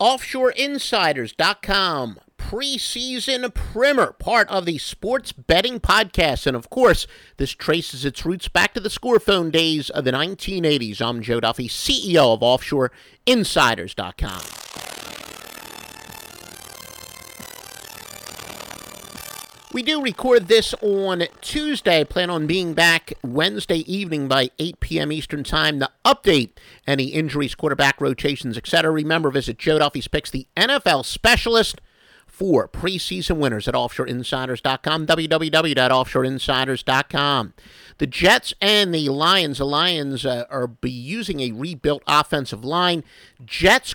OffshoreInsiders.com preseason primer, part of the sports betting podcast. And of course, this traces its roots back to the scorephone days of the 1980s. I'm Joe Duffy, CEO of OffshoreInsiders.com. We do record this on Tuesday. Plan on being back Wednesday evening by 8 p.m. Eastern Time to update any injuries, quarterback rotations, etc. Remember, visit Joe Duffy's Picks, the NFL specialist for preseason winners at offshoreinsiders.com, www.offshoreinsiders.com. The Jets and the Lions, the Lions uh, are be using a rebuilt offensive line. Jets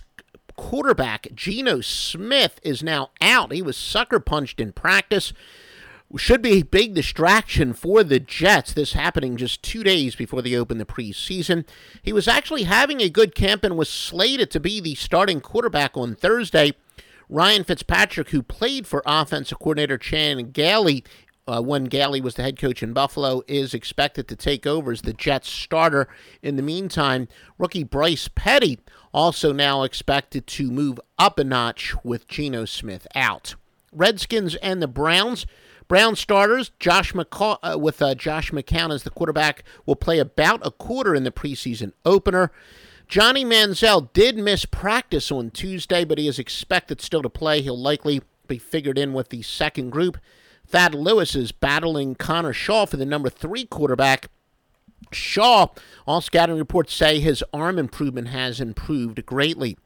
quarterback Geno Smith is now out. He was sucker punched in practice should be a big distraction for the Jets. This happening just two days before they open the preseason. He was actually having a good camp and was slated to be the starting quarterback on Thursday. Ryan Fitzpatrick, who played for offensive coordinator Chan Gailey uh, when Gailey was the head coach in Buffalo, is expected to take over as the Jets starter. In the meantime, rookie Bryce Petty also now expected to move up a notch with Geno Smith out. Redskins and the Browns Brown starters, Josh McCaw- uh, with uh, Josh McCown as the quarterback, will play about a quarter in the preseason opener. Johnny Manziel did miss practice on Tuesday, but he is expected still to play. He'll likely be figured in with the second group. Thad Lewis is battling Connor Shaw for the number three quarterback. Shaw, all scouting reports say his arm improvement has improved greatly.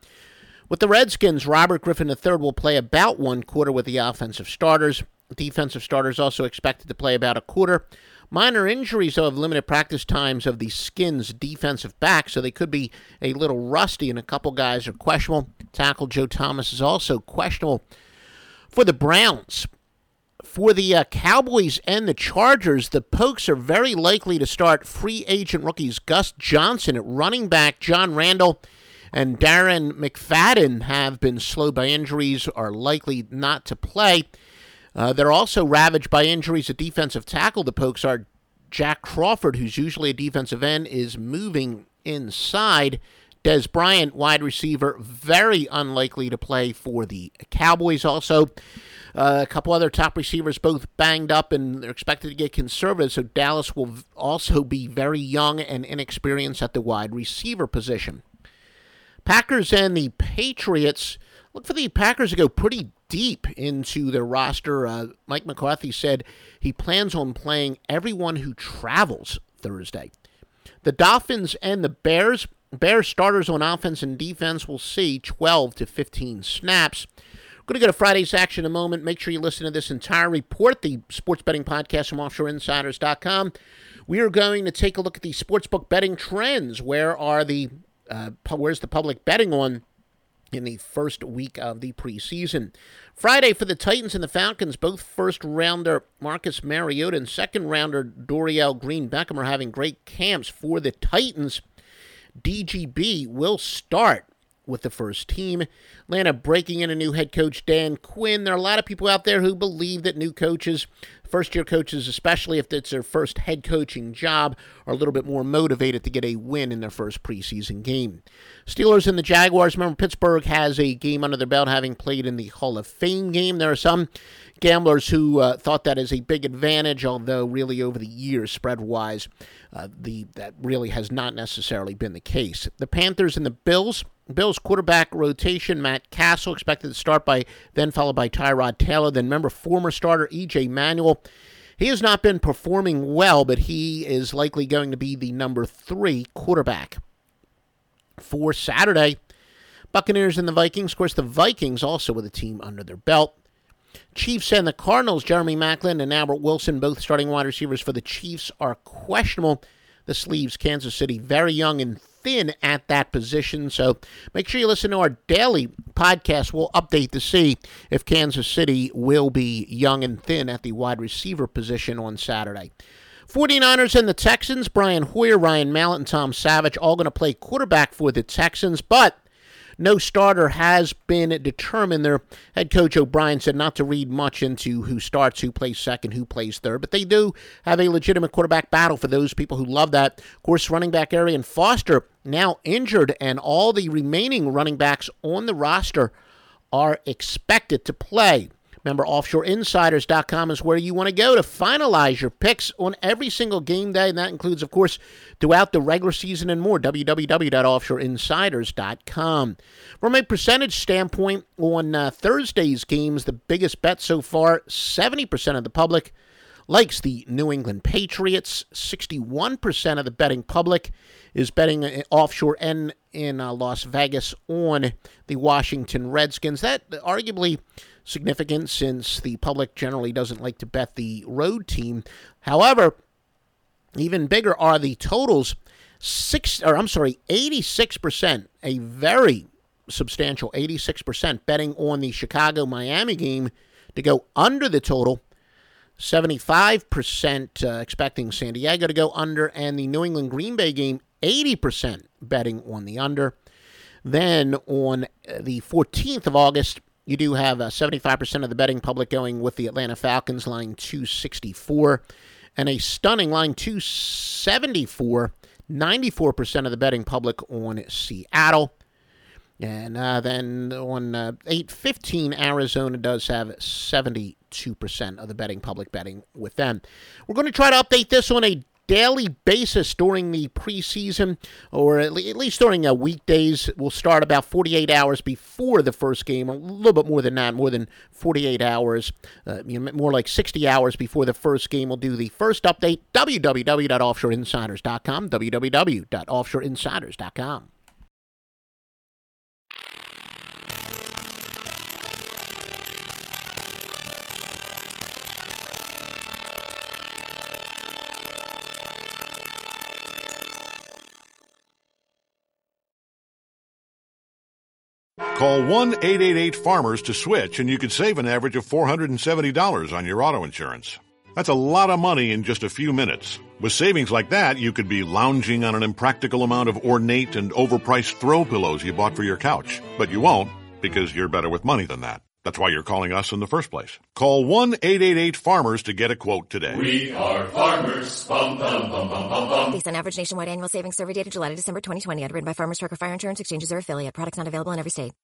With the Redskins, Robert Griffin III will play about one quarter with the offensive starters. Defensive starters also expected to play about a quarter. Minor injuries, though, have limited practice times of the Skins' defensive back, so they could be a little rusty, and a couple guys are questionable. Tackle Joe Thomas is also questionable. For the Browns, for the uh, Cowboys and the Chargers, the Pokes are very likely to start free agent rookies Gus Johnson at running back, John Randall, and Darren McFadden have been slowed by injuries, are likely not to play. Uh, they're also ravaged by injuries at defensive tackle. The Pokes are Jack Crawford, who's usually a defensive end, is moving inside. Dez Bryant, wide receiver, very unlikely to play for the Cowboys. Also, uh, a couple other top receivers, both banged up, and they're expected to get conservative. So Dallas will also be very young and inexperienced at the wide receiver position. Packers and the Patriots. Look for the Packers to go pretty deep into their roster. Uh, Mike McCarthy said he plans on playing everyone who travels Thursday. The Dolphins and the Bears. Bears starters on offense and defense will see 12 to 15 snaps. We're going to go to Friday's action in a moment. Make sure you listen to this entire report, the sports betting podcast from offshoreinsiders.com. We are going to take a look at the sportsbook betting trends. Where are the uh, where's the public betting on in the first week of the preseason. Friday for the Titans and the Falcons, both first rounder Marcus Mariota and second rounder Dorial Green Beckham are having great camps for the Titans. DGB will start with the first team. Atlanta breaking in a new head coach, Dan Quinn. There are a lot of people out there who believe that new coaches First year coaches, especially if it's their first head coaching job, are a little bit more motivated to get a win in their first preseason game. Steelers and the Jaguars. Remember, Pittsburgh has a game under their belt having played in the Hall of Fame game. There are some gamblers who uh, thought that is a big advantage, although really over the years, spread wise, uh, the that really has not necessarily been the case. The Panthers and the Bills. Bills quarterback rotation, Matt Cassel expected to start by then followed by Tyrod Taylor. Then remember former starter EJ Manuel. He has not been performing well, but he is likely going to be the number three quarterback. For Saturday, Buccaneers and the Vikings. Of course, the Vikings also with a team under their belt. Chiefs and the Cardinals, Jeremy Maclin and Albert Wilson, both starting wide receivers for the Chiefs, are questionable. This leaves Kansas City very young and thin at that position. So make sure you listen to our daily podcast. We'll update to see if Kansas City will be young and thin at the wide receiver position on Saturday. 49ers and the Texans, Brian Hoyer, Ryan Mallett, and Tom Savage all going to play quarterback for the Texans, but no starter has been determined. Their head coach O'Brien said not to read much into who starts, who plays second, who plays third, but they do have a legitimate quarterback battle for those people who love that. Of course, running back Arian Foster now injured, and all the remaining running backs on the roster are expected to play. Remember, offshoreinsiders.com is where you want to go to finalize your picks on every single game day, and that includes, of course, throughout the regular season and more. www.offshoreinsiders.com. From a percentage standpoint, on uh, Thursday's games, the biggest bet so far 70% of the public likes the New England Patriots. 61% of the betting public is betting uh, offshore and in uh, Las Vegas on the Washington Redskins. That arguably significant since the public generally doesn't like to bet the road team. However, even bigger are the totals. Six, or I'm sorry, 86%, a very substantial 86% betting on the Chicago Miami game to go under the total. 75% uh, expecting San Diego to go under, and the New England Green Bay game, 80% betting on the under. Then on uh, the 14th of August, you do have uh, 75% of the betting public going with the Atlanta Falcons, line 264, and a stunning line 274, 94% of the betting public on Seattle. And uh, then on uh, 815, Arizona does have 72% of the betting public betting with them. We're going to try to update this on a daily basis during the preseason, or at least during a weekdays. We'll start about 48 hours before the first game, a little bit more than that, more than 48 hours, uh, you know, more like 60 hours before the first game. We'll do the first update, www.offshoreinsiders.com, www.offshoreinsiders.com. Call 1 888 Farmers to switch, and you could save an average of $470 on your auto insurance. That's a lot of money in just a few minutes. With savings like that, you could be lounging on an impractical amount of ornate and overpriced throw pillows you bought for your couch. But you won't, because you're better with money than that. That's why you're calling us in the first place. Call 1-888-FARMERS to get a quote today. We are farmers. Bum, bum, bum, bum, bum, bum. Based on average nationwide annual savings survey data July to December 2020, underwritten by Farmers Trucker Fire Insurance Exchanges or affiliate. Products not available in every state.